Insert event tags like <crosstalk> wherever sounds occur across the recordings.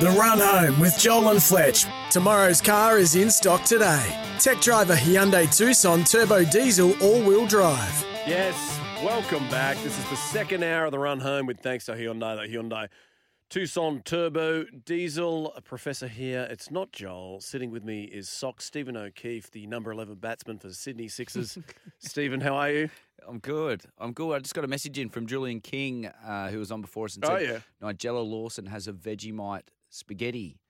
The Run Home with Joel and Fletch. Tomorrow's car is in stock today. Tech driver Hyundai Tucson Turbo Diesel All Wheel Drive. Yes, welcome back. This is the second hour of the run home with thanks to Hyundai, the Hyundai Tucson Turbo Diesel. A professor here. It's not Joel. Sitting with me is Sock Stephen O'Keefe, the number 11 batsman for the Sydney Sixers. <laughs> Stephen, how are you? I'm good. I'm good. I just got a message in from Julian King, uh, who was on before us, and said Oh, yeah. Nigella Lawson has a Vegemite spaghetti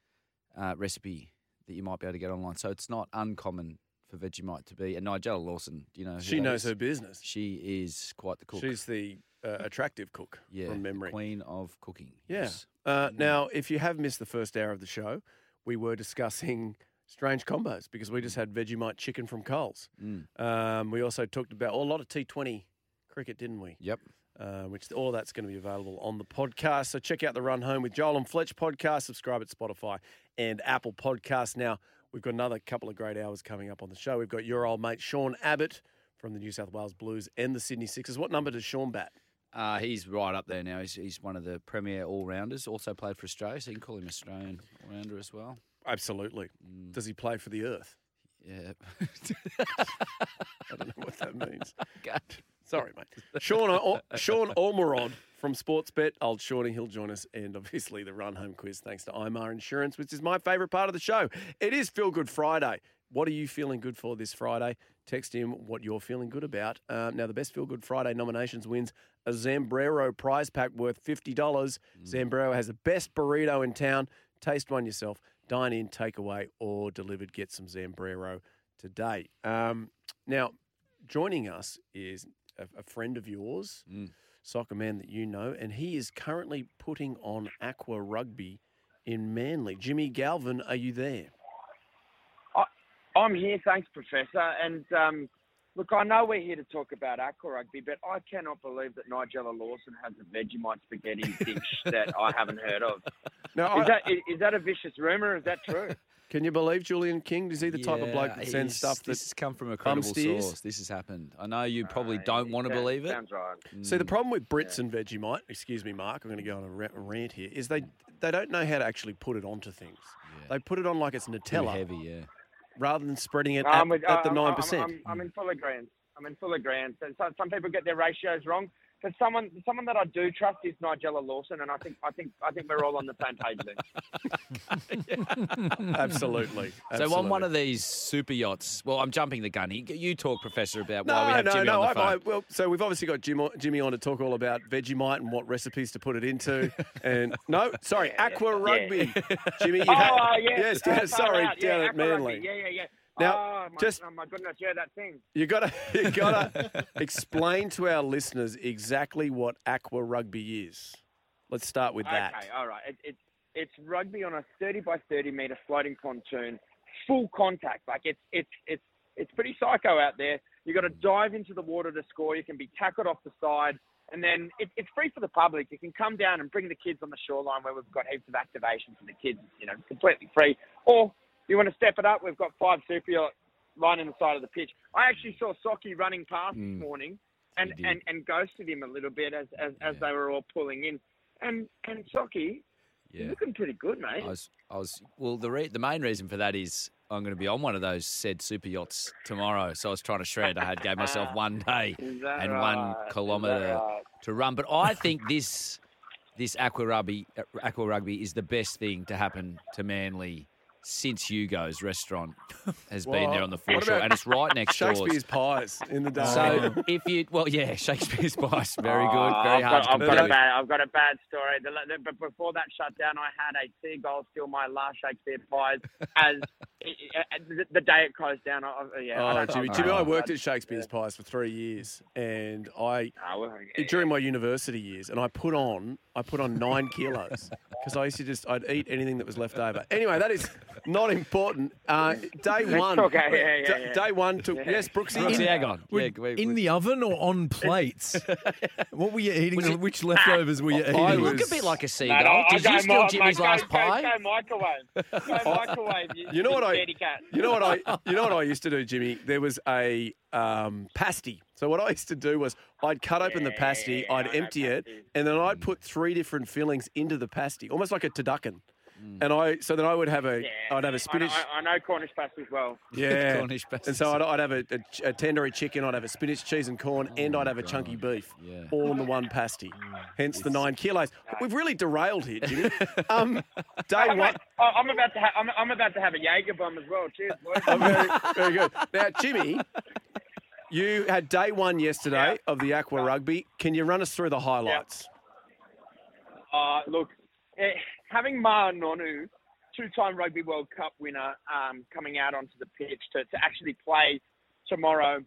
uh, recipe that you might be able to get online. So it's not uncommon for Vegemite to be. And Nigella Lawson, do you know? who She knows is? her business. She is quite the cook. She's the uh, attractive cook yeah, from memory. queen of cooking. Yeah. Yes. Uh, now, if you have missed the first hour of the show, we were discussing strange combos because we just had Vegemite chicken from Coles. Mm. Um, we also talked about oh, a lot of T20 cricket, didn't we? Yep. Uh, which all that's going to be available on the podcast. So check out the Run Home with Joel and Fletch podcast. Subscribe at Spotify and Apple Podcasts. Now we've got another couple of great hours coming up on the show. We've got your old mate Sean Abbott from the New South Wales Blues and the Sydney Sixers. What number does Sean bat? Uh, he's right up there now. He's, he's one of the premier all rounders. Also played for Australia, so you can call him Australian all rounder as well. Absolutely. Does he play for the Earth? Yeah. <laughs> I don't know what that means. <laughs> Sorry, mate. Sean, Al- Sean Almirod from Sportsbet. Old Shawnee, he'll join us. And obviously the run home quiz thanks to IMAR Insurance, which is my favourite part of the show. It is Feel Good Friday. What are you feeling good for this Friday? Text him what you're feeling good about. Um, now, the best Feel Good Friday nominations wins a Zambrero prize pack worth $50. Zambrero has the best burrito in town. Taste one yourself. Dine in, takeaway, or delivered. Get some Zambrero today. Um, now, joining us is a, a friend of yours, soccer man that you know, and he is currently putting on aqua rugby in Manly. Jimmy Galvin, are you there? I'm here, thanks, Professor. And um, look, I know we're here to talk about aqua rugby, but I cannot believe that Nigella Lawson has a Vegemite spaghetti dish that I haven't heard of. Now, Is that is that a vicious rumor? Is that true? <laughs> Can you believe Julian King? Is he the type of bloke that sends stuff that This has come from a credible steers? source. This has happened. I know you probably Uh, don't want to believe it. Sounds right. See, the problem with Brits and Vegemite, excuse me, Mark, I'm going to go on a rant here, is they they don't know how to actually put it onto things. They put it on like it's Too Nutella heavy, yeah. rather than spreading it No, at, with- at the I'm- nine I'm- percent. I'm, I'm in full agreement. I'm in full agreement. So some, some people get their ratios wrong. But someone, someone that I do trust is Nigella Lawson, and I think, I think, I think we're all on the same page there. <laughs> Absolutely. So on one of these super yachts, well, I'm jumping the gun. You talk, Professor, about why No, we have no, Jimmy no. on the I, phone. I, well, so we've obviously got Jim, Jimmy on to talk all about Vegemite and what recipes to put it into. <laughs> and no, sorry, Aqua Rugby. <laughs> Jimmy, you oh, had, yes, yes, sorry, out. down yeah, at aqua rugby. Yeah, yeah, yeah. Now, oh, my, just- oh my goodness, yeah, that thing. You gotta, <laughs> you gotta <laughs> explain to our listeners exactly what Aqua Rugby is. Let's start with that. Okay, all right. It, it, it's rugby on a 30 by 30 meter floating pontoon, full contact. Like it's it's it's it's pretty psycho out there. You got to dive into the water to score. You can be tackled off the side, and then it, it's free for the public. You can come down and bring the kids on the shoreline where we've got heaps of activation for the kids. You know, completely free. Or you want to step it up? We've got five super yachts lining the side of the pitch. I actually saw Socky running past this mm. morning. And, and, and ghosted him a little bit as, as, as Yeah. they were all pulling in. And and Socky, yeah. you're looking pretty good, mate. I was, I was. Well, the re- the main reason for that is I'm going to be on one of those said super yachts tomorrow. So I was trying to shred. I had gave myself <laughs> one day and right? one kilometre right? to run. But I think this this aqua rugby aqua rugby is the best thing to happen to Manly since Hugo's restaurant has Well, been there on the foreshore, and it's right next door. Shakespeare's Pies in the day. So if you, well, yeah, <laughs> Shakespeare's Pies, very oh, good, Oh, very I've hard got, to I've got a bad, I've got a bad story. The, the, but before that shutdown, I had a seagull steal my last Shakespeare pies as <laughs> uh, the, the day it closed down. I, I- yeah, Oh, don't- Jimmy, I- Jimmy, I I- worked at Shakespeare's Pies for three years, and I Oh, well, yeah, during my university years, and I put on I put on nine kilos because I used to just I'd eat anything that was left over. Anyway, that is not important. Uh, day one, okay, yeah, yeah, d- yeah. day one took yes, Brooksy. Brooksy, hang on. Were- Yeah, we- in we- the oven or on plates? <laughs> what were you eating? Which leftovers were you eating? I you look a bit like a No, seagull. no, Did I you steal mi- Jimmy's go- last go- pie? Go microwave. Go <laughs> microwave. You, You know what I- You know what I you know what I used to do, Jimmy? There was a um, pasty. So what I used to do was I'd cut open the pasty, yeah, I'd I empty it, pasties. and then I'd put three different fillings into the pasty, almost like a turducken. Mm. And I so then I would have a Yeah, would have a spinach. I, I know Cornish pasty as well. <laughs> Yeah, Cornish pasties. and so I'd, I'd have a, a, a tandoori chicken, I'd have a spinach, cheese, and corn, and I'd have a chunky beef, Oh, Yeah. all in the one pasty. Hence the nine kilos. We've really derailed here, Jimmy. <laughs> Um, day I'm, one. oh, I'm about to ha- I'm, I'm about to have a Jaeger bomb as well. Cheers, boys. Oh, very, very good. Now, Jimmy, you had day one yesterday of the Aqua Rugby. Can you run us through the highlights? Uh, look, eh, having Ma'a Nonu, two-time Rugby World Cup winner, um, coming out onto the pitch to, to actually play tomorrow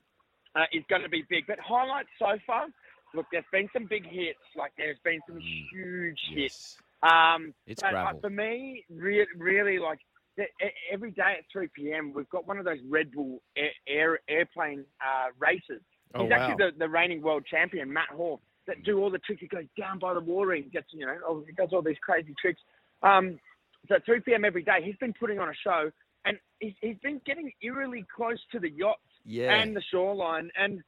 uh, is going to be big. But highlights so far, look, there's been some big hits. Like there's been some huge hits. Yes. Um, It's but, uh, for me, re- really, like every day at 3 p.m., we've got one of those Red Bull air, air, airplane uh, races. Oh, He's actually the, the reigning world champion, Matt Hall, that do all the tricks. He goes down by the water and gets, you know, all- he does all these crazy tricks. Um, so at 3 p.m. every day, he's been putting on a show, and he's, he's been getting eerily close to the yachts Yeah. and the shoreline. And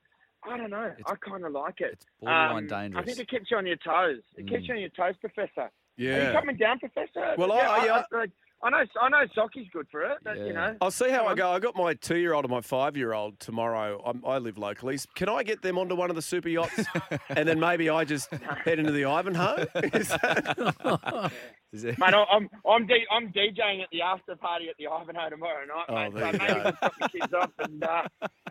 I don't know, It's- I kind of like it. it's borderline Um, I think it keeps you on your toes. It keeps Mm. you on your toes, Professor. Yeah. Are you coming down, Professor? Well, I- yeah, I- I, I know, I know, Socky's good for it. But, Yeah. You know, I'll see how I go. I got my two-year-old and my five-year-old tomorrow. I'm, I live locally. Can I get them onto one of the super yachts, <laughs> and then maybe I just head into the Ivanhoe? <laughs> <laughs> Is it- Mate, I'm I'm, D- I'm DJing at the after party at the Ivanhoe tomorrow night, Oh, mate. there so maybe we'll drop the kids off and, uh,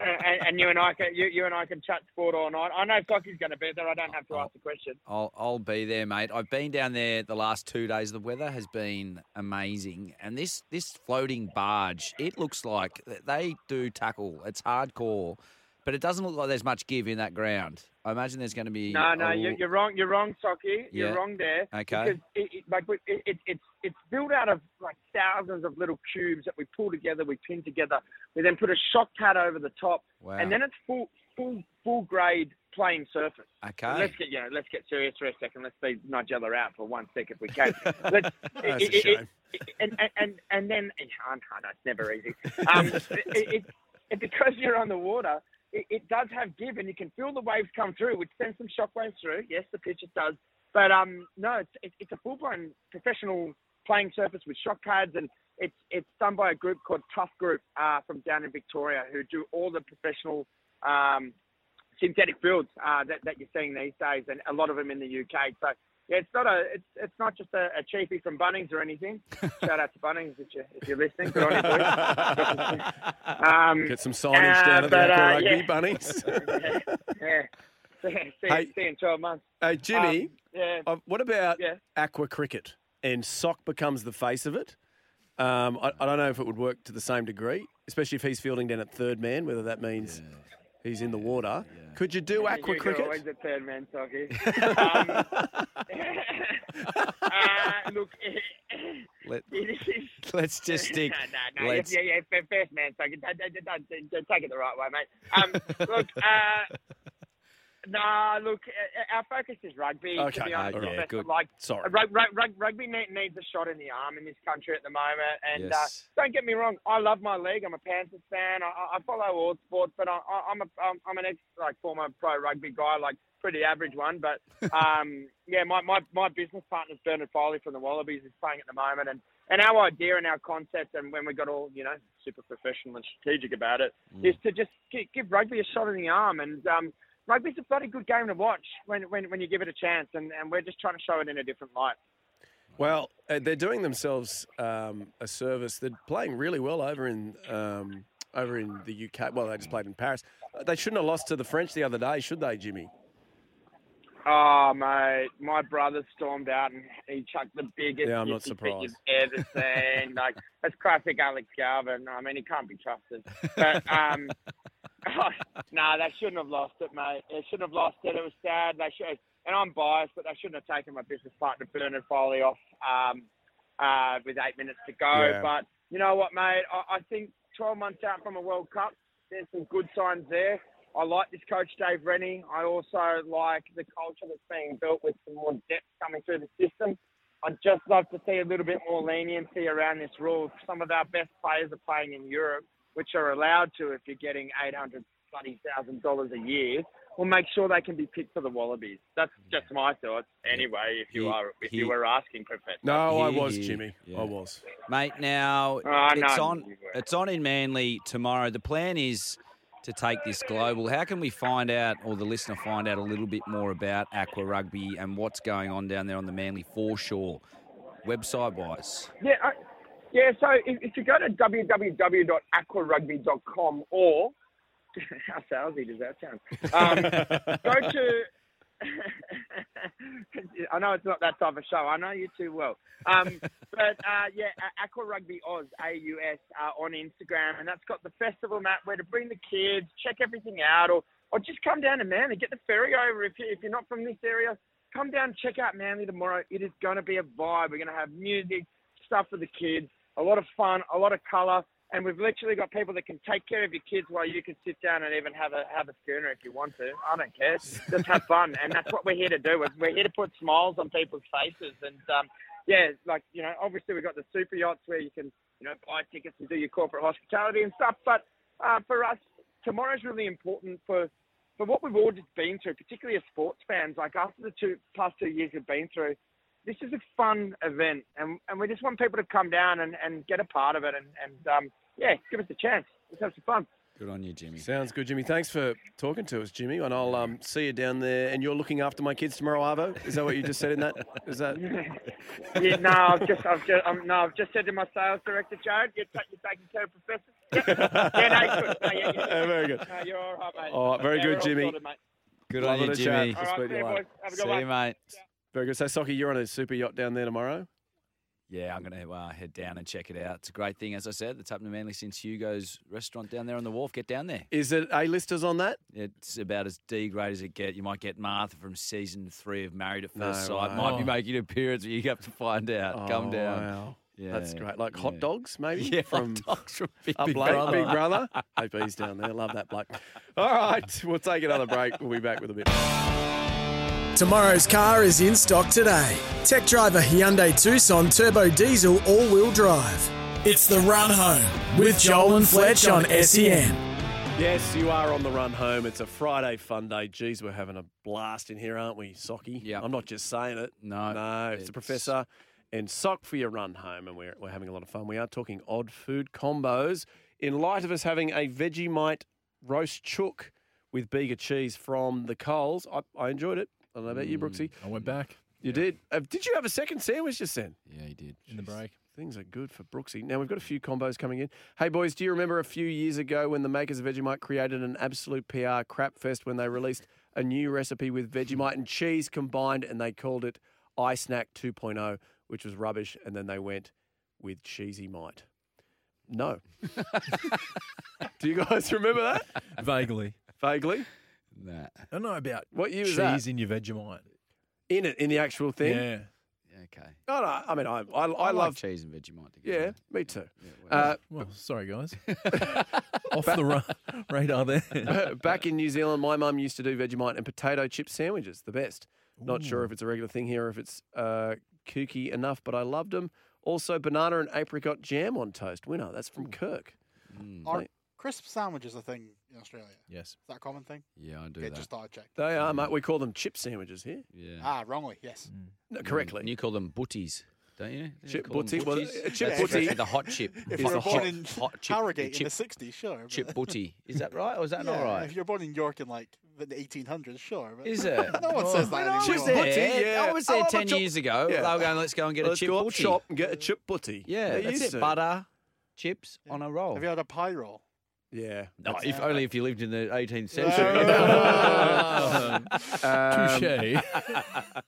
and and you and I can you, you and I can chat sport all night. I know Socky's going to be there. I don't have to ask the question. I'll, I'll be there, mate. I've been down there the last two days. The weather has been amazing, and this this floating barge, it looks like they do tackle. It's hardcore, but it doesn't look like there's much give in that ground. I imagine there's going to be No, no, a you're, you're wrong. You're wrong, Socky. You're wrong there. Okay. Because it, it, like it, it, it's it's built out of like thousands of little cubes that we pull together, we pin together. We then put a shock pad over the top, Wow. and then it's full full full grade playing surface. okay. Let's get you know, let's get serious for a second. Let's leave Nigella out for one sec if we can. <laughs> Let's That's it- it- shame. it- and, and and and then <laughs> I know it's never easy. Um, it, it, it, because you're on the water, it, it does have give, and you can feel the waves come through, which sends some shock waves through. Yes, the pitch it does, but um, no, it's it, it's a full blown professional playing surface with shock pads and. It's it's done by a group called Tough Group uh, from down in Victoria who do all the professional um, synthetic fields uh, that, that you're seeing these days, and a lot of them in the UK. So yeah, it's not a it's it's not just a, a cheapie from Bunnings or anything. <laughs> Shout out to Bunnings if you if you're listening. Good on you, <laughs> um, Get some signage Uh, down at the but, Aqua uh, Rugby yeah. bunnies. <laughs> yeah. See, see, Hey. see you in 12 months. hey, Jimmy, Um, yeah. uh, what about Yeah. aqua cricket? And Sock becomes the face of it. Um, I, I don't know if it would work to the same degree, especially if he's fielding down at third man, whether that means he's in the water. Could you do aqua You're cricket? always a third man, Soggy. <laughs> um, <laughs> uh, look, <laughs> Let, let's just stick. no, no, let's, yeah, yeah, yeah, first man, don't take it the right way, mate. Um, look, uh, nah, look, uh, our focus is rugby. Okay, to be honest, right, Professor. good. Like, Sorry. uh, rug, rug, rug, rugby needs a shot in the arm in this country at the moment. And Yes. uh, don't get me wrong, I love my league. I'm a Panthers fan. I, I- follow all sports, but I, I'm a I'm, I'm an ex like former pro rugby guy, like pretty average one. But <laughs> um, yeah, my, my my business partner's Bernard Foley from the Wallabies is playing at the moment, and and our idea and our concept, and when we got all you know super professional and strategic about it, is to just give rugby a shot in the arm and. Um, Rugby's a bloody good game to watch when, when, when you give it a chance, and, and we're just trying to show it in a different light. Well, uh, they're doing themselves um, a service. They're playing really well over in um, over in the UK. Well, they just played in Paris. They shouldn't have lost to the French the other day, should they, Jimmy? Oh mate, my brother stormed out and he chucked the biggest Yeah, I'm not surprised. you've ever seen. <laughs> like that's classic Alex Galvin. I mean, he can't be trusted. But um, <laughs> no, they shouldn't have lost it, mate. They shouldn't have lost it. It was sad. They should, and I'm biased, but they shouldn't have taken my business partner Bernard Foley off um, uh, with eight minutes to go. Yeah. But you know what, mate? I, I think 12 months out from a World Cup, there's some good signs there. I like this coach, Dave Rennie. I also like the culture that's being built with some more depth coming through the system. I'd just love to see a little bit more leniency around this rule. Some of our best players are playing in Europe, which are allowed to if you're getting eight hundred bloody thousand dollars a year. We'll make sure they can be picked for the Wallabies. That's just my thoughts. Anyway, if you He- are if he- you were asking, Professor. No, I was, here. Jimmy. Yeah. I was. Mate, now Oh, it's no, on. It's on in Manly tomorrow. The plan is to take this global. How can we find out, or the listener find out a little bit more about Aqua Rugby and what's going on down there on the Manly foreshore, website wise? Yeah, I, yeah. So if, if you go to www.aquarugby.com or <laughs> how salesy does that sound? Um, <laughs> go to. <laughs> I know it's not that type of show. I know you too well. Um, but uh, yeah, Aqua Rugby Oz, A-U-S, uh, on Instagram, and that's got the festival map where to bring the kids, check everything out, or or just come down to Manly, get the ferry over if you if you're not from this area. Come down, check out Manly tomorrow. It is going to be a vibe. We're going to have music, stuff for the kids, a lot of fun, a lot of colour, and we've literally got people that can take care of your kids while you can sit down and even have a have a schooner if you want to. I don't care. <laughs> Just have fun, and that's what we're here to do. We're- We're here to put smiles on people's faces, and um, yeah, like you know, obviously we've got the super yachts where you can you know buy tickets and do your corporate hospitality and stuff. But uh, for us, tomorrow's really important for for what we've all just been through, particularly as sports fans. Like after the two past two years we've been through, this is a fun event, and, and we just want people to come down and, and get a part of it, and, and um, yeah, give us a chance. Let's have some fun. Good on you, Jimmy. Sounds good, Jimmy. Thanks for talking to us, Jimmy. And I'll um, see you down there. And you're looking after my kids tomorrow, Arvo? Is that what you just said in that? Is that? <laughs> Yeah, no, I've just, I've just, um, no, I've just said to my sales director, Jared, you're, ta- you're taking care of Professor. <laughs> Yeah, yeah, no, good. No, yeah, yeah. Very good. No, you're all right, mate. All right, very Yeah, good, Jimmy. sorted. Good Love on you. Jimmy. All I'll right, to see you you, boys. Have a See one. you, mate. Very good. So, Socky, you're on a super yacht down there tomorrow? Yeah, I'm going to uh, head down and check it out. It's a great thing, as I said. That's happened to Manly since Hugo's restaurant down there on the wharf. Get down there. Is it A-listers on that? It's about as D grade as it get. You might get Martha from season three of Married at First No Sight. Might be Oh. making an appearance, but you have to find out. Come Oh, down. Wow. Yeah, That's great. Like hot yeah. dogs, maybe? <laughs> Yeah, from hot dogs from Big, up Big late, Brother. Big Brother. <laughs> Hope he's down there. Love that bloke. All right, we'll take another break. We'll be back with a bit. Tomorrow's car is in stock today. Tech driver Hyundai Tucson Turbo Diesel All Wheel Drive. It's the run home with Joel and Fletch on SEN. Yes, you are on the run home. It's a Friday fun day. Geez, we're having a blast in here, aren't we, Socky? Yeah. I'm not just saying it. No, No, it's, the it's- professor and Sock for your run home, and we're, we're having a lot of fun. We are talking odd food combos in light of us having a Vegemite roast chook with Bega cheese from the Coles. I, I enjoyed it. I don't about you, Brooksy. I went back You did. Uh, did you have a second sandwich just then? Yeah, he did. in the break. Things are good for Brooksy. Now, we've got a few combos coming in. Hey, boys, do you remember a few years ago when the makers of Vegemite created an absolute PR crap fest when they released a new recipe with Vegemite and cheese combined and they called it iSnack 2.0, which was rubbish, and then they went with Cheesybite? No. <laughs> do you guys remember that? Vaguely. Vaguely. Nah. I don't know about What year was cheese that? in your Vegemite. In it, in the actual thing? Yeah. Okay. Oh, no, I mean, I, I, I, like love. cheese and Vegemite Yeah, me too. Yeah, well, Uh, Well, sorry, guys. <laughs> Off the ra- radar there. <laughs> Back in New Zealand, my mum used to do Vegemite and potato chip sandwiches, the best. Not sure if it's a regular thing here or if it's uh, kooky enough, but I loved them. Also, banana and apricot jam on toast. Winner. That's from Kirk. mm, Are crisp sandwiches a thing in Australia? yes. Is that a common thing? yeah, I do Yeah, that. just thought I'd check. They are, mate. We call them chip sandwiches here. yeah. Ah, wrongly, yes. No, Mm, correctly. And you call them butties, don't you? Don't you Chip call them butty. Well, butties? a chip That's butty- the hot chip. <laughs> If Is you the were hot- born in hot chip- Harrogate chip- in the 60s, sure. but- Chip butty. Is that right or is that not right? If you're born in York in like the 1800s, sure. But Is <laughs> it? No one says that When I was anymore. there, I was there Oh, I'm a 10 chop- years ago. Yeah. They were going, let's go and get Let's a chip go up butty. shop and get a chip butty. Yeah, They that's used it. to. Butter, chips on a roll. Have you had a pie roll? Yeah. No, if uh, only if you lived in the 18th Yeah. century. <laughs> Um, Touche. <laughs>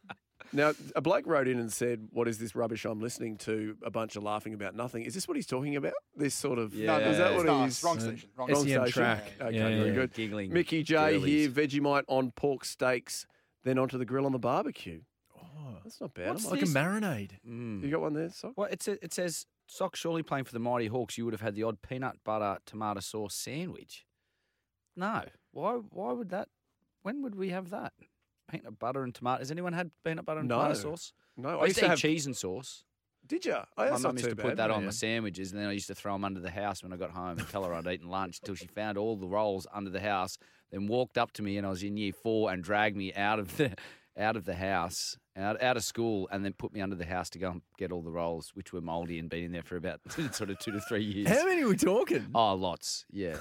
Now, a bloke wrote in and said, "What is this rubbish I'm listening to? A bunch of laughing about nothing." Is this what he's talking about? This sort of Yeah. is that what not. he's It's wrong station. Wrong Wrong station? track. Okay, Yeah, very yeah. good. Giggling. Mickey J girlies. here. Vegemite on pork steaks, then onto the grill on the barbecue. Oh, That's not bad. What's I like like a marinade. Mm. You got one there, Sock? Well, it's a, it says, Sock, surely playing for the Mighty Hawks, you would have had the odd peanut butter tomato sauce sandwich. No. Why Why would that? When would we have that? Peanut butter and tomato. Has anyone had peanut butter and No. tomato sauce? No, I, used to, eat have. cheese and sauce. Did you? Oh, my mum used to put bad. that on my sandwiches, and then I used to throw them under the house when I got home and tell her I'd eaten lunch until she found all the rolls under the house. Then walked up to me, and I was in year four, and dragged me out of the out of the house, out out of school, and then put me under the house to go and get all the rolls, which were mouldy and been in there for about <laughs> sort of two to three years. How many are we talking? Oh, lots. Yeah.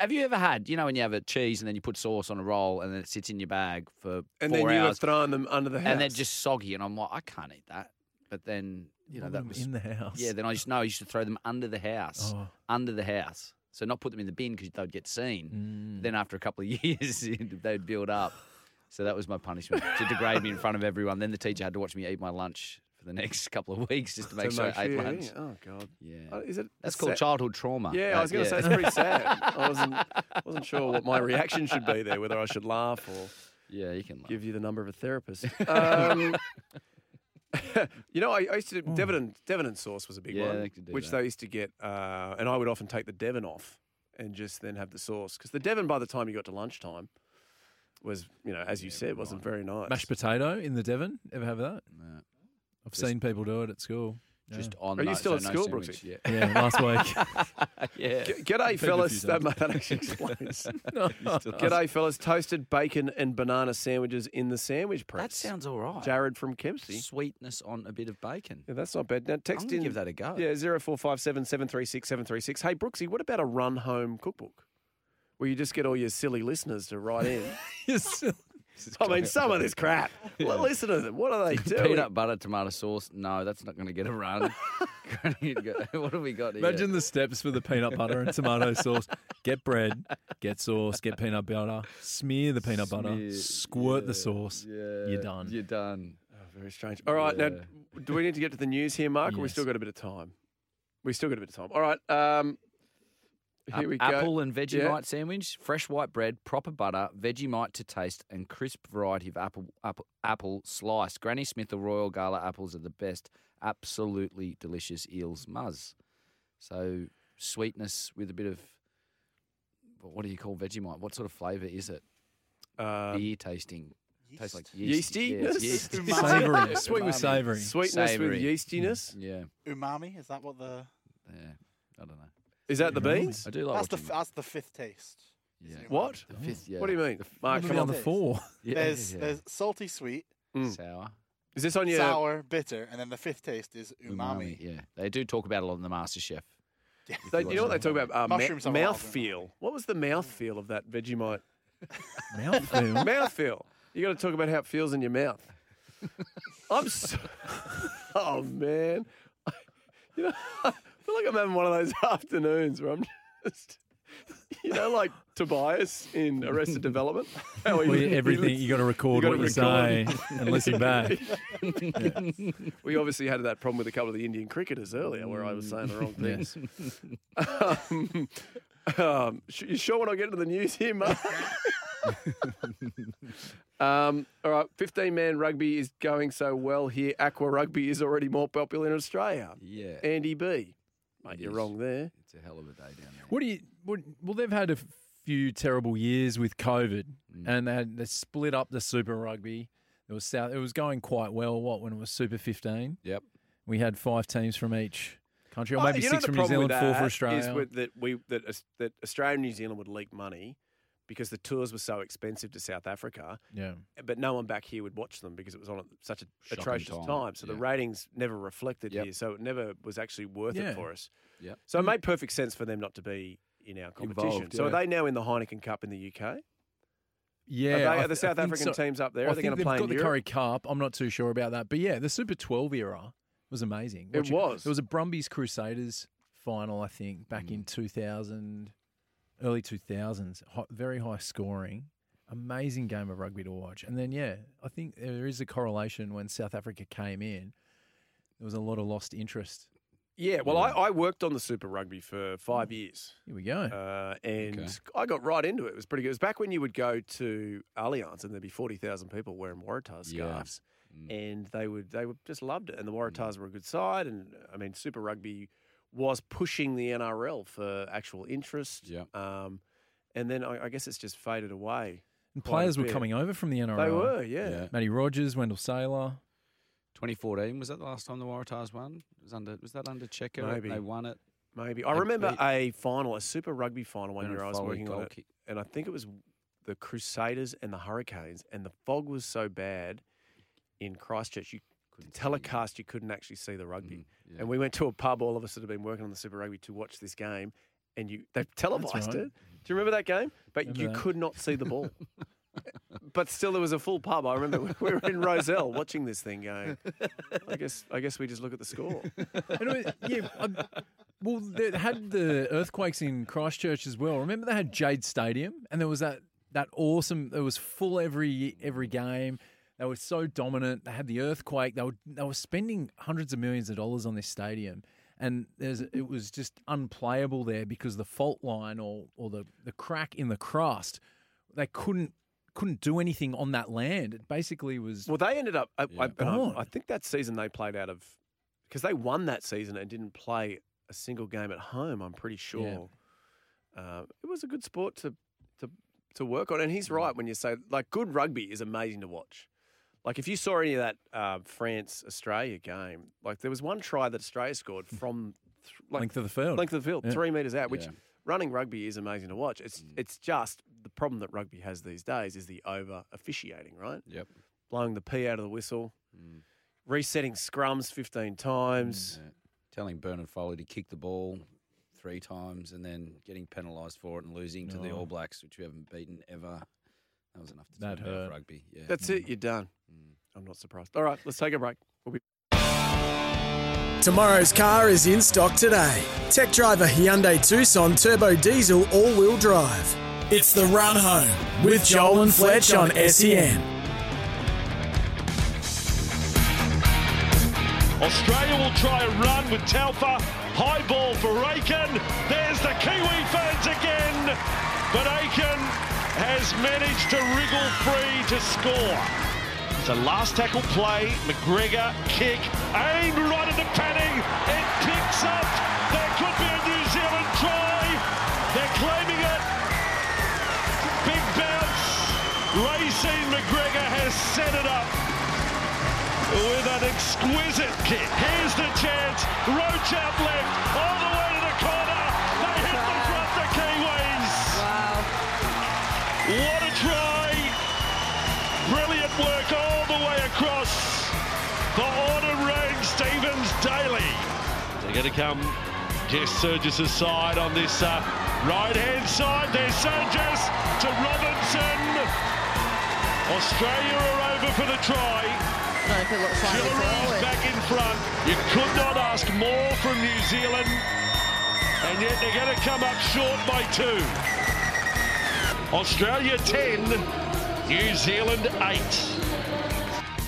Have you ever had, you know, when you have a cheese and then you put sauce on a roll and then it sits in your bag for And four then you were throwing them under the house. and they're just soggy, and I'm like, I can't eat that. But then, you know, that was in the house. yeah. Then I just know I used to throw them under the house, Oh. under the house. So not put them in the bin because they'd get seen. Mm. Then after a couple of <laughs> years, they'd build up. So that was my punishment to degrade me in front of everyone. Then the teacher had to watch me eat my lunch for the next <laughs> couple of weeks just to make To sure make I ate sure, lunch. yeah. Oh God. Yeah. Uh, is it? That's it's called sad- childhood trauma. Yeah, I was going to say it's pretty sad. I wasn't wasn't sure what my reaction should be there, whether I should laugh or yeah, you can. Laugh. give you the number of a therapist. <laughs> Um, <laughs> you know, I, I used to Devon and Devon and sauce was a big Yeah, one, they could do which that. they used to get, uh, and I would often take the Devon off and just then have the sauce because the Devon by the time you got to lunchtime was, you know, as you said, wasn't very nice. Mashed potato in the Devon. Ever have that? No. I've Just- seen people do it at school. Yeah. Just on. Are you still so at no school, sandwich, Brooksy? Yeah. yeah, last week. <laughs> <laughs> yeah. G- G'day, Take a fellas. few That, that actually explains. <laughs> No. G'day, fellas. Toasted bacon and banana sandwiches in the sandwich press. That sounds all right. Jared from Kempsey. Sweetness on a bit of bacon. Yeah, that's not bad. Now, text gonna in. give that a go. Yeah, zero four five seven seven three six seven three six. Hey, Brooksy, what about a run home cookbook? Where you just get all your silly listeners to write in. <laughs> I mean, some of this crap. L- Listen to them. What are they <laughs> doing? Peanut butter tomato sauce. No, that's not going to get a run. <laughs> what have we got here? Imagine the steps for the peanut butter and tomato sauce. Get bread, get sauce, get peanut butter, smear the peanut butter, Smear- squirt the sauce. Yeah, You're done. You're done. Oh, very strange. All right, now, Yeah. do we need to get to the news here, Mark? Or we Yes. still got a bit of time? We still got a bit of time. All right. Um, here Ap- we go. Apple and Vegemite Yeah. sandwich, fresh white bread, proper butter, Vegemite to taste, and crisp variety of apple apple, apple slice. Granny Smith or Royal Gala apples are the best. Absolutely delicious eels muzz. So sweetness with a bit of what do you call Vegemite? What sort of flavour is it? Um, Beer tasting. Tastes like Yeast- yeast. <laughs> yeastiness? yeast. Savoury. Sweet with savoury. sweetness Savoury. with yeastiness. Yeah, Umami is that what the? yeah. I don't know. Is that the beans? I do like That's the watching f- that's the fifth taste. Yeah. What? the fifth. Yeah. What do you mean? Mark, What come are on. the other four? <laughs> Yeah, There's yeah. there's salty, sweet, Mm. sour. Is this on your sour, bitter, and then the fifth taste is umami. Umami. Yeah, they do talk about it a lot in the Master Chef. <laughs> Yeah. They, you know what they talk about? Uh, ma- Mushrooms have a lot mouth of them. feel. What was the mouth feel of that Vegemite? <laughs> Mouthfeel. mouth feel. You got to talk about how it feels in your mouth. I'm so. Oh man, you know, I feel like I'm having one of those <laughs> afternoons where I'm just, you know, like Tobias in Arrested <laughs> Development. <laughs> How he- Well, everything you got to record what you say and listen back. We obviously had that problem with a couple of the Indian cricketers earlier, where I was saying the wrong things. um, um, you sure when I get into the news here, Mark? um, all right, 15 man rugby is going so well here. Aqua rugby is already more popular in Australia. Yeah, Andy B. Mate, It you're is. wrong there. it's a hell of a day down there. What do you? What, well, they've had a few terrible years with COVID, Mm. and they, had, they split up the Super Rugby. It was South. It was going quite well. What when it was Super 15? Yep. We had five teams from each country, or Oh, maybe you know six from New Zealand, four for Australia. Is with that we that that Australia and New Zealand would leak money because the tours were so expensive to South Africa. yeah, but no one back here would watch them because it was on at such an atrocious time, time. So the ratings never reflected Yep. here. So it never was actually worth Yeah. it for us. Yep. So it made perfect sense for them not to be in our competition. Involved, So are they now in the Heineken Cup in the UK? Yeah, Are, they, are the South African so. teams up there? I Are they going to they've play got in the Europe? Currie Cup. I'm not too sure about that, but yeah, the Super 12 era was amazing. It was. There was a Brumbies Crusaders final, I think, back Mm. in 2000, early 2000s. Hot, very high scoring, amazing game of rugby to watch. And then yeah, I think there is a correlation when South Africa came in. There was a lot of lost interest. Yeah, well, I, I worked on the Super Rugby for five years. Here we go. Uh, and Okay. I got right into it. It was pretty good. It was back when you would go to Allianz and there'd be 40,000 people wearing Waratahs Yeah. scarves. Mm. And they would they would just loved it. And the Waratahs were a good side. And I mean, Super Rugby was pushing the NRL for actual interest. Yeah. Um, and then I, I guess it's just faded away. And quite a players were bit. coming over from the NRL. They were, yeah. Yeah. Matty Rogers, Wendell Sailor. 2014 was that the last time the Waratahs won? Was under was that under Cheika? Maybe. They won it. Maybe. I They remember beat- a final, a Super Rugby final one Bernard year I was Foley working on goal it. kick. and I think it was the Crusaders and the Hurricanes, and the fog was so bad in Christchurch, you Couldn't telecast you couldn't actually see the rugby. Mm, yeah. And we went to a pub, all of us that had been working on the Super Rugby, to watch this game, and you they televised right. it. Do you remember that game? But Remember you that. could not see the ball. <laughs> but still, there was a full pub. I remember we were in Rozelle watching this thing, going. I guess I guess we just look at the score. And was- yeah, um, well, they had the earthquakes in Christchurch as well. Remember they had Jade Stadium, and there was that that awesome. It was full every every game. They were so dominant. They had the earthquake. They were they were spending hundreds of millions of dollars on this stadium, and there's it was just unplayable there because the fault line or or the the crack in the crust, they couldn't couldn't do anything on that land. It basically was. Well, they ended up. I, I, and I- I think that season they played out of because they won that season and didn't play a single game at home. I'm pretty sure. Uh, it was a good sport to to to work on, and he's Mm. right when you say like good rugby is amazing to watch. Like if you saw any of that uh, France Australia game, like there was one try that Australia scored from th- like Length of the field. length of the field, Yeah. three meters out, which Yeah. running rugby is amazing to watch. It's Mm. it's just the problem that rugby has these days is the over officiating, right? Yep. blowing the pee out of the whistle, Mm. resetting scrums 15 times. Yeah. Telling Bernard Foley to kick the ball three times and then getting penalised for it and losing to the Oh. All Blacks, which we haven't beaten ever. That was enough to That turn me hurt. rugby. Yeah. That's it, you're done. Mm. I'm not surprised. All right, let's take a break. We'll be Tomorrow's car is in stock today. Tech driver Hyundai Tucson Turbo Diesel All Wheel Drive. It's the run home with Joel and Fletch on SEN. Australia will try a run with Talfa. High ball for Aiken. There's the Kiwi fans again. But Aiken has managed to wriggle free to score. It's a last tackle play. McGregor kick aimed right at the padding. It picks up. There could be a New Zealand try. They're claiming it. Big bounce. Raecene McGregor has set it up with an exquisite kick. Here's the chance. Roach out left, all the way to come Jess Sergis's side on this uh, right-hand side. There's Sergis to Robinson. Australia are over for the try. I don't know if it looks like it's Jillaroos all. back in front. You could not ask more from New Zealand, and yet they're going to come up short by two. Australia 10, New Zealand 8.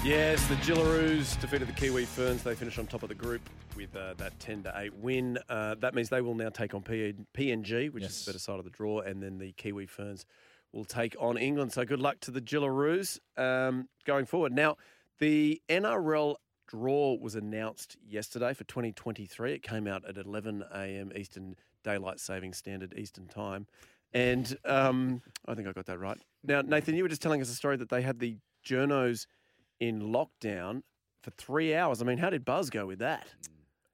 Yes, the Jillaroos defeated the Kiwi Ferns. They finished on top of the group with uh, that 10 to 8 win. Uh, that means they will now take on PNG, which is the better side of the draw, and then the Kiwi Ferns will take on England. So good luck to the Jillaroos um, going forward. Now, the NRL draw was announced yesterday for 2023. It came out at 11 a.m. Eastern Daylight Saving Standard Eastern Time. And um, I think I got that right. Now, Nathan, you were just telling us a story that they had the journos in lockdown for three hours. I mean, how did Buzz go with that?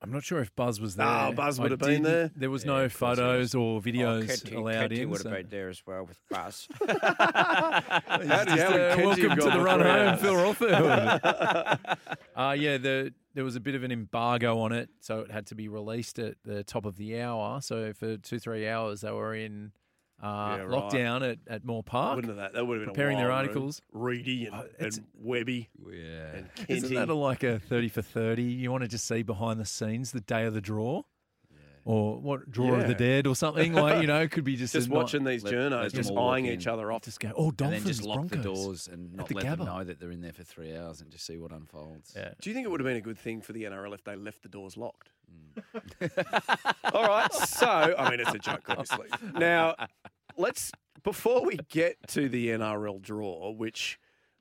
I'm not sure if Buzz was there. Oh, Buzz I would have been there. There was Yeah, no of course he photos or Oh, videos allowed Ketty in. would so- have been there as well with Buzz. <laughs> <laughs> How did- how Uh, welcome to the run home, hours? Phil Rothfield. <laughs> uh, yeah, the, there was a bit of an embargo on it, so it had to be released at the top of the hour. So for two, three hours, they were in uh, Yeah, right. lockdown at, at Moore Park. Wouldn't have that? That would have been preparing a their articles. Room. Reedy and, Oh, and Webby Yeah. and Isn't that a, like a 30 for 30? You want to just see behind the scenes the day of the draw? Or what, draw of the dead or something? <laughs> Like, you know, could be just, just a night- watching these Let- journos just them all walk eyeing each other off. Just go, oh, and Dolphins, then just lock Broncos. the doors and not the let them know that they're in there for three hours and just see what unfolds. Yeah. Do you think it would have been a good thing for the NRL if they left the doors locked? Mm. <laughs> All right. So, I mean, it's a joke, obviously. Now, let's before we get to the NRL draw, which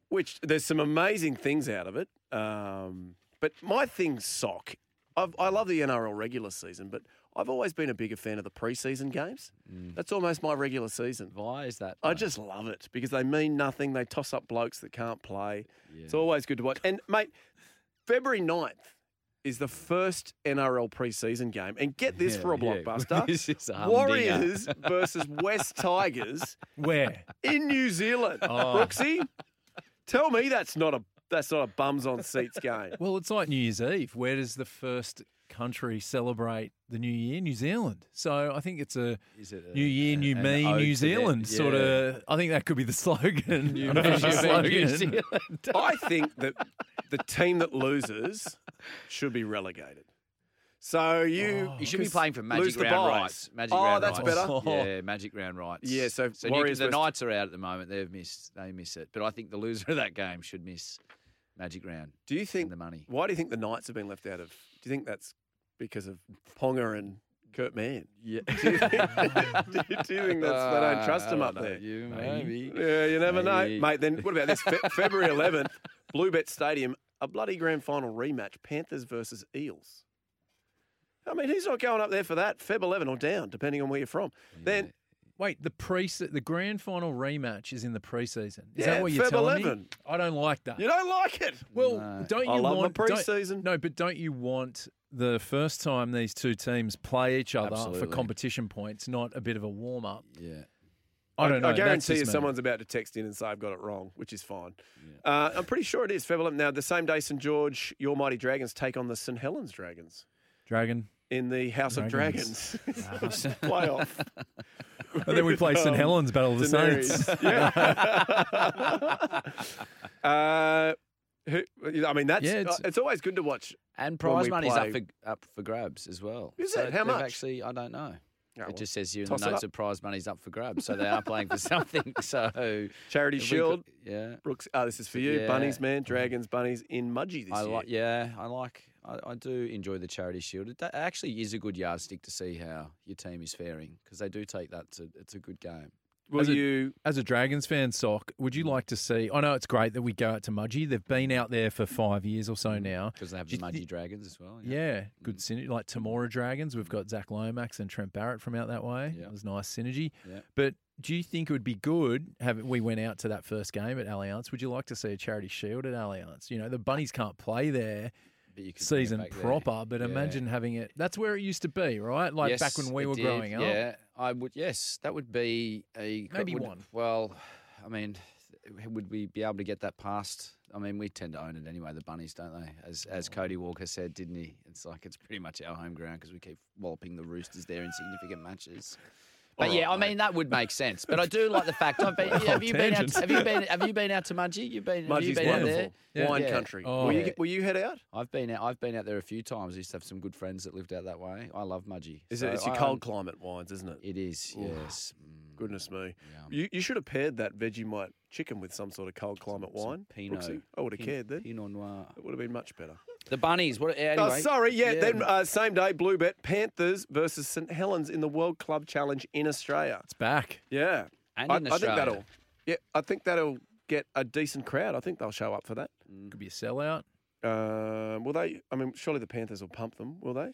which there's some amazing things out of it. Um, but my thing's sock. I've, I love the NRL regular season, but I've always been a bigger fan of the preseason games. That's almost my regular season. Why is that? I just love it because they mean nothing. They toss up blokes that can't play. It's always good to watch. And, mate, February 9th is the first NRL preseason game. And get this Yeah, for a yeah. blockbuster <laughs> This is a. Warriors versus Wests Tigers <laughs> Where? in New Zealand. Oh. Brooksy, tell me that's not a that's not a bums on seats game. Well, it's like New Year's Eve. Where does the first country celebrate the New Year? New Zealand. So I think it's a Is it a- New Year, New an Me, ode New to them? Zealand sort of. I think that could be the slogan. New unofficial Me, New. Zealand. I think that the team that loses should be relegated. So you oh. You should be playing for Magic lose the Round buys. rights. Oh, Magic oh, round that's rights. better. Yeah, oh. Magic Round rights. Yeah, so so you- Warriors the Knights are out at the moment. They've missed. They miss it. But I think the loser of that game should miss Magic Round. Do you think the money? Why do you think the Knights have been left out of? Do you think that's because of Ponga and Kurt Mann? Yeah. <laughs> Do you think, <laughs> do you, do you think that's, they don't ah, trust him up there? You maybe. Yeah, you never Maybe. know, mate. Then what about this? Fe- February 11th, Bluebet Stadium, a bloody grand final rematch: Panthers versus Eels. I mean, he's not going up there for that. Feb 11 or down, depending on where you're from. Then Wait, the pre the grand final rematch is in the preseason. Is Yeah, that what you're Feb telling 11. me? I don't like that. you don't like it. Well, No. don't you I love my want don't- pre-season. No, but don't you want the first time these two teams play each other for competition points, not a bit of a warm up? Yeah. I don't know. I guarantee you someone's about to text in and say I've got it wrong, which is fine. Uh, I'm pretty sure it is Feb 11. Now, the same day St George, your mighty Dragons take on the St Helens Dragons Dragon. in the House of Dragons. Dragons <laughs> playoff. And then we play St Helens Battle of the Saints. <laughs> Yeah. <laughs> uh, who, I mean, that's Yeah, it's, it's- it's always good to watch. And when prize we money's up play- for up for grabs as well. Is So it? How much? Actually, I don't know. Oh, well, it just says you in toss the notes that prize money's up for grabs, so they are playing for <laughs> something. <laughs> So Charity Shield. could- yeah. Brooks, oh, this is for you. Yeah. Bunnies, man. Dragons, bunnies in Mudgee this I year. like, yeah, I like, I, I do enjoy the charity shield. It actually is a good yardstick to see how your team is faring because they do take that. To, it's a good game. As a- you? As a Dragons fan, Sock, would you like to see? I know it's great that we go out to Mudgee. They've been out there for five years or so mm. now. because they have the Mudgee Dragons as well. Yeah, mm. good synergy. Like Temora Dragons, we've got Zach Lomax and Trent Barrett from out that way. Yeah. It was nice synergy. Yeah. But do you think it would be good? Have we went out to that first game at Allianz? Would you like to see a charity shield at Allianz? You know, the bunnies can't play there But you could season back there. proper, but Yeah. imagine having it. That's where it used to be, right? Like back when we were did, growing up. Yeah, I would. Yes, that would be a Maybe would- one. Well, I mean, would we be able to get that past? I mean, we tend to own it anyway. The bunnies, don't they? As as oh. Cody Walker said, didn't he? It's like it's pretty much our home ground because we keep walloping the Roosters there in significant matches. But All yeah, right, I mean that would make sense. But I do like the fact I've been. <laughs> have you been out? Have you been? Have you been out to Mudgee? You've been. have you been out wonderful. there? Yeah. Wine Yeah. country. Oh. Will, you, will you head out? I've been out. I've been out there a few times. I used to have some good friends that lived out that way. I love Mudgee. Is So it? It's your I- cold climate wines, isn't it? It is. Oof. Yes. Mm, Goodness me. You, you should have paired that Vegemite chicken with some sort of cold climate Some wine. Pinot. Brooksy. I would have Pin- cared then. Pinot Noir. It would have been much better. The bunnies. What? Anyway, oh, sorry. Yeah. Then uh, same day, Bluebet Panthers versus St Helens in the World Club Challenge in Australia. It's back. Yeah. And I, in I think Australia. that'll. Yeah, I think that'll get a decent crowd. I think they'll show up for that. Could be a sellout. Um, will they? I mean, surely the Panthers will pump them, will they?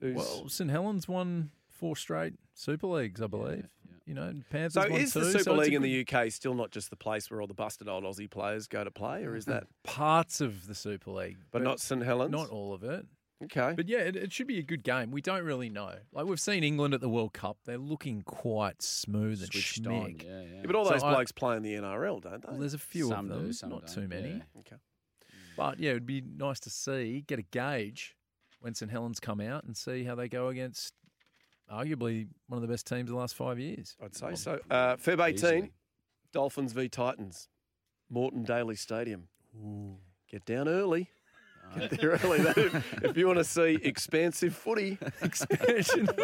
Who's, Well, St Helens won four straight Super Leagues, I believe. You know, Panthers so won is two, the Super it's a League in the UK still not just the place where all the busted old Aussie players go to play, or is that? parts of the Super League, But not St Helens. not all of it. Okay. But yeah, it, it should be a good game. We don't really know. Like we've seen England at the World Cup, they're looking quite smooth and switched on. schmick. Yeah, yeah. Yeah, but all So those I- blokes play in the NRL, don't they? Well, there's a few Some of them, do, some not don't, too many. yeah. okay. Mm. But yeah, it'd be nice to see, get a gauge when St Helens come out and see how they go against arguably one of the best teams of the last five years. I'd say so. Uh, Feb 18, Easily. Dolphins v Titans, Moreton Daily Stadium. Get down early. Get there early. That- if you want to see expansive footy, expansion, <laughs>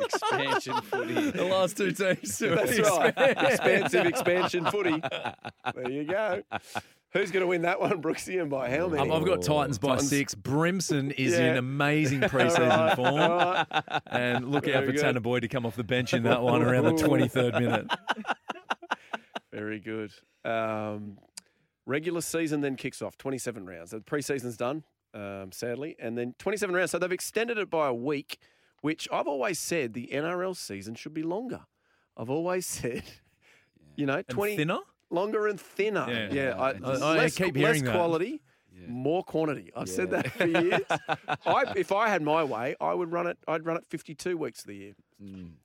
expansion footy. The last two teams. That's right. Expansive expansion footy. There you go. Who's going to win that one, Brooksy, and by how many? I've got Titans by Titans. six. Brimson is Yeah. in amazing <laughs> preseason form. right. And look out Very for good. Tanah Boyd to come off the bench in that one around the 23rd <laughs> minute. Very good. Um, regular season then kicks off, 27 rounds. The preseason's done, um, sadly, and then 27 rounds. So they've extended it by a week, which I've always said the NRL season should be longer. I've always <laughs> said, you know, 20 thinner? Longer and thinner. Yeah. Yeah, I, I- I less, keep less hearing that. quality. More quantity. I've said that for <laughs> years. I, if I had my way, I would run it. I'd run it 52 weeks of the year.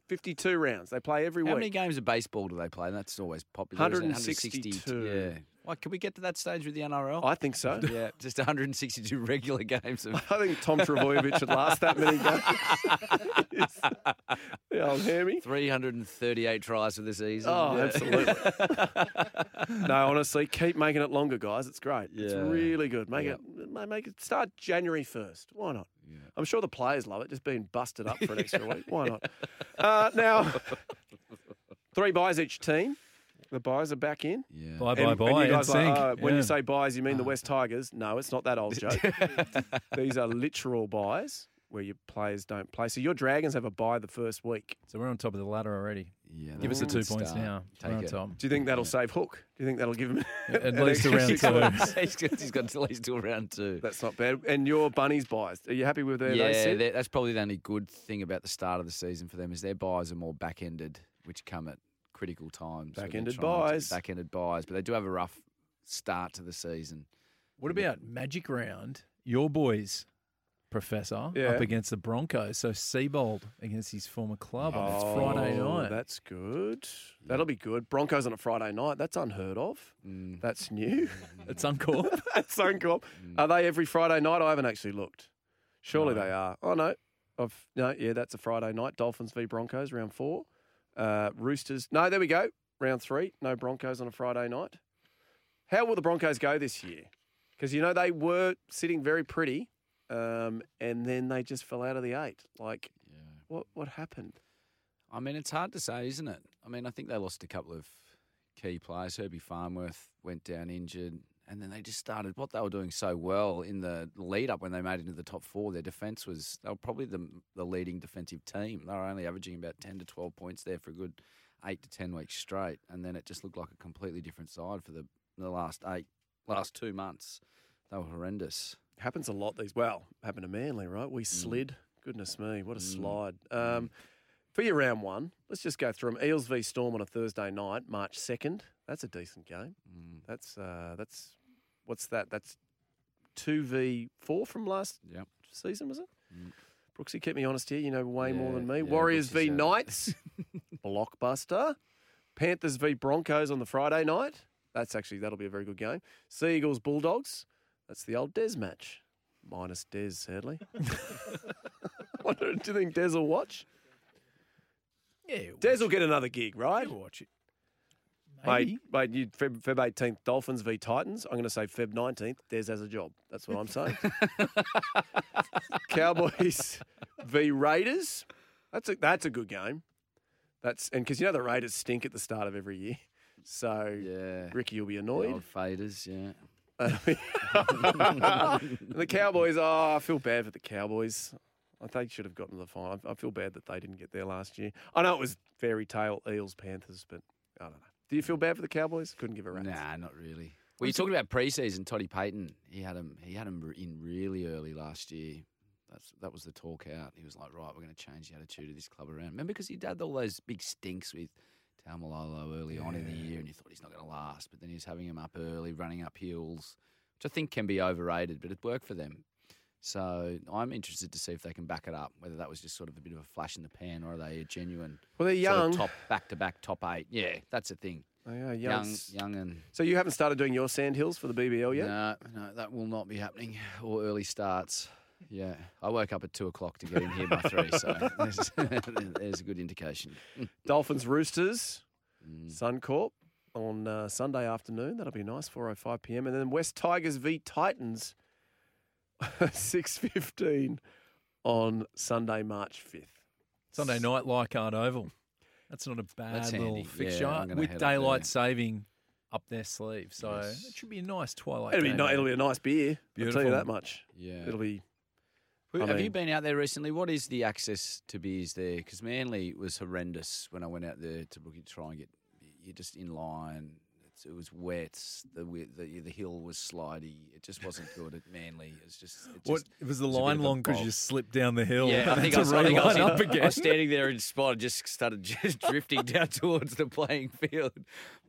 52 rounds. They play every Mm. How week. many games of baseball do they play? That's always popular. isn't it? 162. Yeah. Why, can we get to that stage with the NRL? I think so. <laughs> Yeah, just 162 <laughs> regular games. Of... I think Tom <laughs> Trbojevic would last that many games. the old hammy. 338 tries for the season. Oh, Yeah. absolutely. no, honestly, keep making it longer, guys. It's great. It's really good. Make Yeah. it make it start January first. Why not? I'm sure the players love it, just being busted up for an extra week. Why not? Uh, now, three buys each team. The buys are back in. Yeah. Bye, And- bye, and you guys are like, sync. oh, when you uh, say buys, you mean the uh. Wests Tigers? No, it's not that old joke. <laughs> These are literal buys where your players don't play. So your Dragons have a buy the first week. So we're on top of the ladder already. Yeah, Give us the two points start. now. Take We're it. top. Do you think that'll save Hook? Do you think that'll give him <laughs> At an least extra around six two. weeks? <laughs> he's got, he's got at least till round two. That's not bad. And your bunnies buys, are you happy with where they yeah, sit? that- that's probably the only good thing about the start of the season for them is their buys are more back-ended, which come at critical times. Back-ended trying to- buys. Back-ended buys, but they do have a rough start to the season. What about Magic Round? Your boys, Professor, Yeah. up against the Broncos. So Seibold against his former club on Friday Oh, night. That's good. That'll be good. Broncos on a Friday night. That's unheard of. Mm. That's new. <laughs> <laughs> It's uncorked. <laughs> That's uncool. Mm. Are they every Friday night? I haven't actually looked. Surely they are. Oh no. I've no, yeah, that's a Friday night. Dolphins v Broncos, round four. Uh, Roosters. No, there we go. Round three. No Broncos on a Friday night. How will the Broncos go this year? Because you know they were sitting very pretty, um, and then they just fell out of the eight. Like, what what happened? I mean, it's hard to say, isn't it? I mean, I think they lost a couple of key players. Herbie Farnworth went down injured, and then they just started what they were doing so well in the lead up when they made it into the top four. Their defence was they were probably the the leading defensive team. They were only averaging about ten to twelve points there for a good eight to ten weeks straight, and then it just looked like a completely different side for the the last eight last two months. They were horrendous. Happens a lot these. Well, happened to Manly, right? Mm. We slid. Goodness me, what a slide. Um, for your round one, let's just go through them. Eels v Storm on a Thursday night, March second. That's a decent game. Mm. That's uh, that's what's that? That's two v four from last Yep. season, was it? Brooksy, keep me honest here. You know way more than me. yeah, Warriors v Brooksy's. Knights, <laughs> blockbuster. Panthers v Broncos on the Friday night. That's actually that'll be a very good game. Sea Eagles Bulldogs. That's the old Des match, minus Des sadly. <laughs> Wonder- Do you think Des will watch? Yeah, Des will get another gig, right? watch it. Mate, mate, you Feb, Feb 18th, Dolphins v Titans. I'm going to say Feb 19th, Des has a job. That's what I'm saying. <laughs> Cowboys v Raiders. That's a that's a good game. That's and because you know the Raiders stink at the start of every year, so Yeah. Ricky will be The annoyed. old faders, yeah. Uh, <laughs> the Cowboys. Oh, I feel bad for the Cowboys. I think they should have gotten to the final. I feel bad that they didn't get there last year. I know it was fairy tale Eels Panthers, but I don't know. Do you feel bad for the Cowboys? Couldn't give a rat's. Nah, not really. Well, you're talking about preseason. Toddy Payten, he had him. He had him in really early last year. That's that was the talk out. He was like, right, we're going to change the attitude of this club around. Remember, because he had all those big stinks with Taumalolo early on in the year, and you thought he's not going to last. But then he was having him up early, running up hills, which I think can be overrated, but it worked for them. So I'm interested to see if they can back it up. Whether that was just sort of a bit of a flash in the pan, or are they a genuine? Well, they're sort of young. top back to back top eight. Yeah, that's the thing. They are Young, young. young, and So you haven't started doing your sand hills for the BBL yet? no, no, that will not be happening. Or early starts. Yeah, I woke up at two o'clock to get in here by three, so <laughs> there's, <laughs> there's a good indication. <laughs> Dolphins Roosters, Mm. Suncorp on uh, Sunday afternoon. That'll be nice, 4.05 p.m. And then Wests Tigers v Titans, <laughs> 6.15 on Sunday, March 5th. Sunday night, Leichhardt Oval. That's not a bad That's little handy. fixture Yeah, with head up daylight saving up their sleeve. So Yes. it should be a nice twilight. It'll be, game. ni- it'll be a nice beer. I'll tell Beautiful. you that much. Yeah. It'll be. Who- I have you been out there recently? What is the access to beers there? Because Manly was horrendous when I went out there to look at try and get. You're just in line. It was wet. The, the the hill was slidey. It just wasn't good at Manly. It's just. It What just was the a bit line long because you slipped down the hill? Yeah, I <laughs> think, I, was, I, think I, was in- I was standing there in spot and just started <laughs> just drifting down towards the playing field.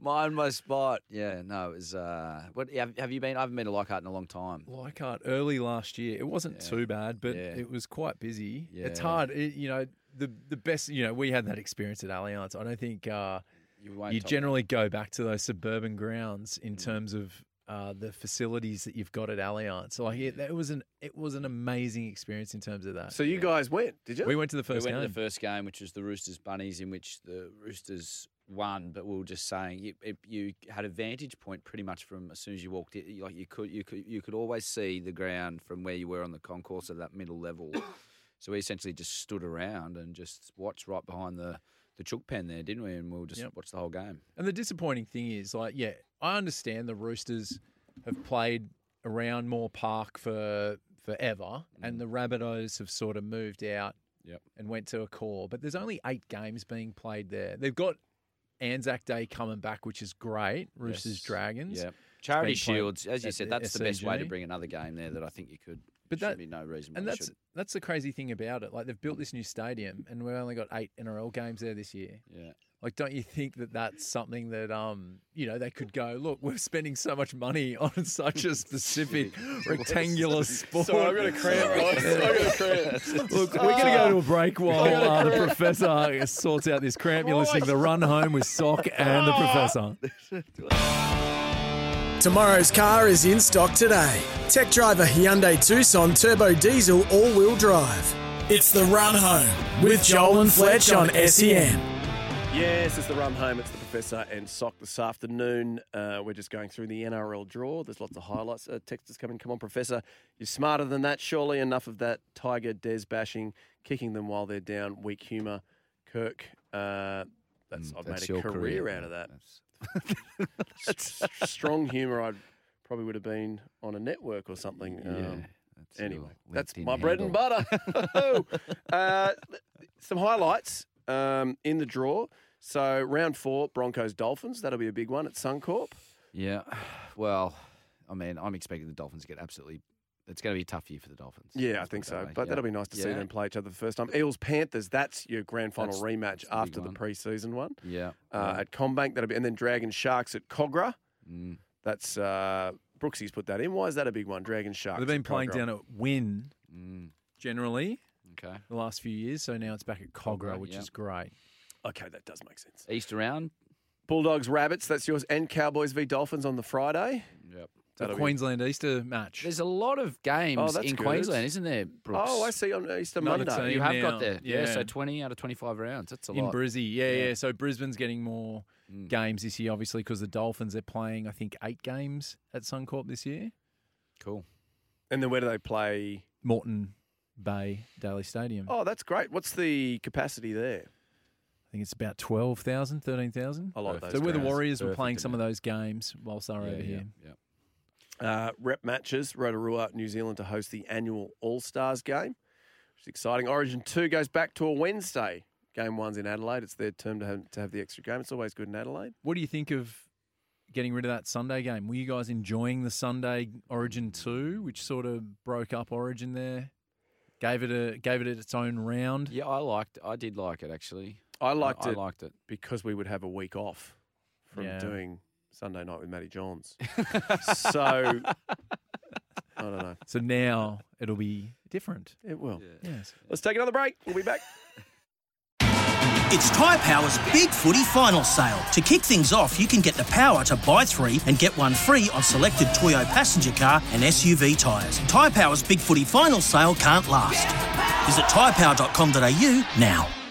Mind my spot. Yeah, no, it was. Uh, what have, have you been? I haven't been to Leichhardt in a long time. Leichhardt early last year. It wasn't Yeah. too bad, but Yeah. it was quite busy. It's hard. It, you know, the the best. You know, we had that experience at Allianz. I don't think uh, You, won't you generally go back to those suburban grounds in terms of uh, the facilities that you've got at Allianz. Like it, that was an it was an amazing experience in terms of that. So you guys went, did you? we went to the We first went game. to the first game, which was the Roosters Bunnies, in which the Roosters won. But we were just saying you, it, you had a vantage point pretty much from as soon as you walked in. Like you could, you could, you could always see the ground from where you were on the concourse at that middle level. <coughs> so we essentially just stood around and just watched right behind the the chook pen there, didn't we? And we will just Yep. watch the whole game. And the disappointing thing is, like, yeah, I understand the Roosters have played around Moore Park for forever, and mm. the Rabbitohs have sort of moved out Yep. and went to Accor. But there's only eight games being played there. They've got Anzac Day coming back, which is great. Roosters Yes. Dragons. Yeah. Charity Shields, as you said, that's the best way to bring another game there that I think you could. But should be no reason And that's shouldn't. that's the crazy thing about it. Like they've built this new stadium, and we've only got eight NRL games there this year. Yeah. Like, don't you think that that's something that um, you know, they could go? Look, we're spending so much money <laughs> on such a specific <laughs> rectangular sport. Sorry, I've got a cramp, guys. I've got a cramp. Look, we're going to go to a break while uh, the professor sorts out this cramp. You're listening to the Run Home with Sock and the professor. <laughs> Tomorrow's car is in stock today. Tech driver Hyundai Tucson Turbo Diesel All Wheel Drive. It's the Run Home with Joel and Fletch on SEN. Yes, it's the run home. It's the professor and sock this afternoon. Uh, we're just going through the NRL draw. There's lots of highlights. Uh, text is coming. Come on, professor. You're smarter than that. Surely enough of that Tiger Des bashing, kicking them while they're down. Weak humour. Kirk. Uh, that's Mm, I've that's made a career, career, out of that. That's- <laughs> S- strong humour. I probably would have been on a network or something. Yeah, Um, that's anyway, that's my bread and butter. <laughs> uh, some highlights um, in the draw. So round four, Broncos Dolphins. That'll be a big one at Suncorp. Yeah. <sighs> Well, I mean, I'm expecting the Dolphins to get absolutely. It's going to be a tough year for the Dolphins. Yeah, I think so. way. But Yeah. that'll be nice to see them play each other the first time. Eels Panthers. That's your grand final That's- rematch that's after the one. pre-season one. Yeah. Uh, yeah. At CommBank, that'll be, and then Dragon Sharks at Kogarah. Mm. That's uh, Brooksy's put that in. Why is that a big one? Dragon Sharks. They've been at playing Kogarah. down at Win Mm. generally Okay. the last few years, so now it's back at Kogarah, Kogarah, which yeah. is great. Okay, that does make sense. East around. Bulldogs Rabbits. That's yours. And Cowboys v Dolphins on the Friday. Yep. The That'll be- Queensland Easter match. There's a lot of games Oh, in good. Queensland, isn't there, Brooks? Oh, I see on Easter Another Monday. You have now. got there. Yeah. Yeah. So 20 out of 25 rounds. That's a in lot. Brizzy. Yeah, Yeah. yeah, So Brisbane's getting more Mm. games this year, obviously, because the Dolphins are playing, I think, eight games at Suncorp this year. Cool. And then where do they play? Moreton Bay Daily Stadium. Oh, that's great. What's the capacity there? I think it's about 12,000, 13,000. I like Perfect. those. So where the crowds. Warriors were Perfect, playing some of those games whilst they were yeah, over yeah, here. yeah. Uh, rep matches, Rotorua, New Zealand to host the annual All Stars game, which is exciting. Origin 2 goes back to a Wednesday. Game one's in Adelaide. It's their term to have, to have the extra game. It's always good in Adelaide. What do you think of getting rid of that Sunday game? Were you guys enjoying the Sunday Origin 2, which sort of broke up Origin there? Gave it a gave it its own round. Yeah, I liked. I did like it actually. I liked I, it I liked it. because we would have a week off from Yeah. doing Sunday night with Matty Johns. <laughs> so, I don't know. So now it'll be different. It will. Yes. Let's take another break. We'll be back. <laughs> It's Tyre Power's Big Footy Final Sale. To kick things off, you can get the power to buy three and get one free on selected Toyo passenger car and SUV tyres. Tyre Power's Big Footy Final Sale can't last. Visit tyrepower.com.au now.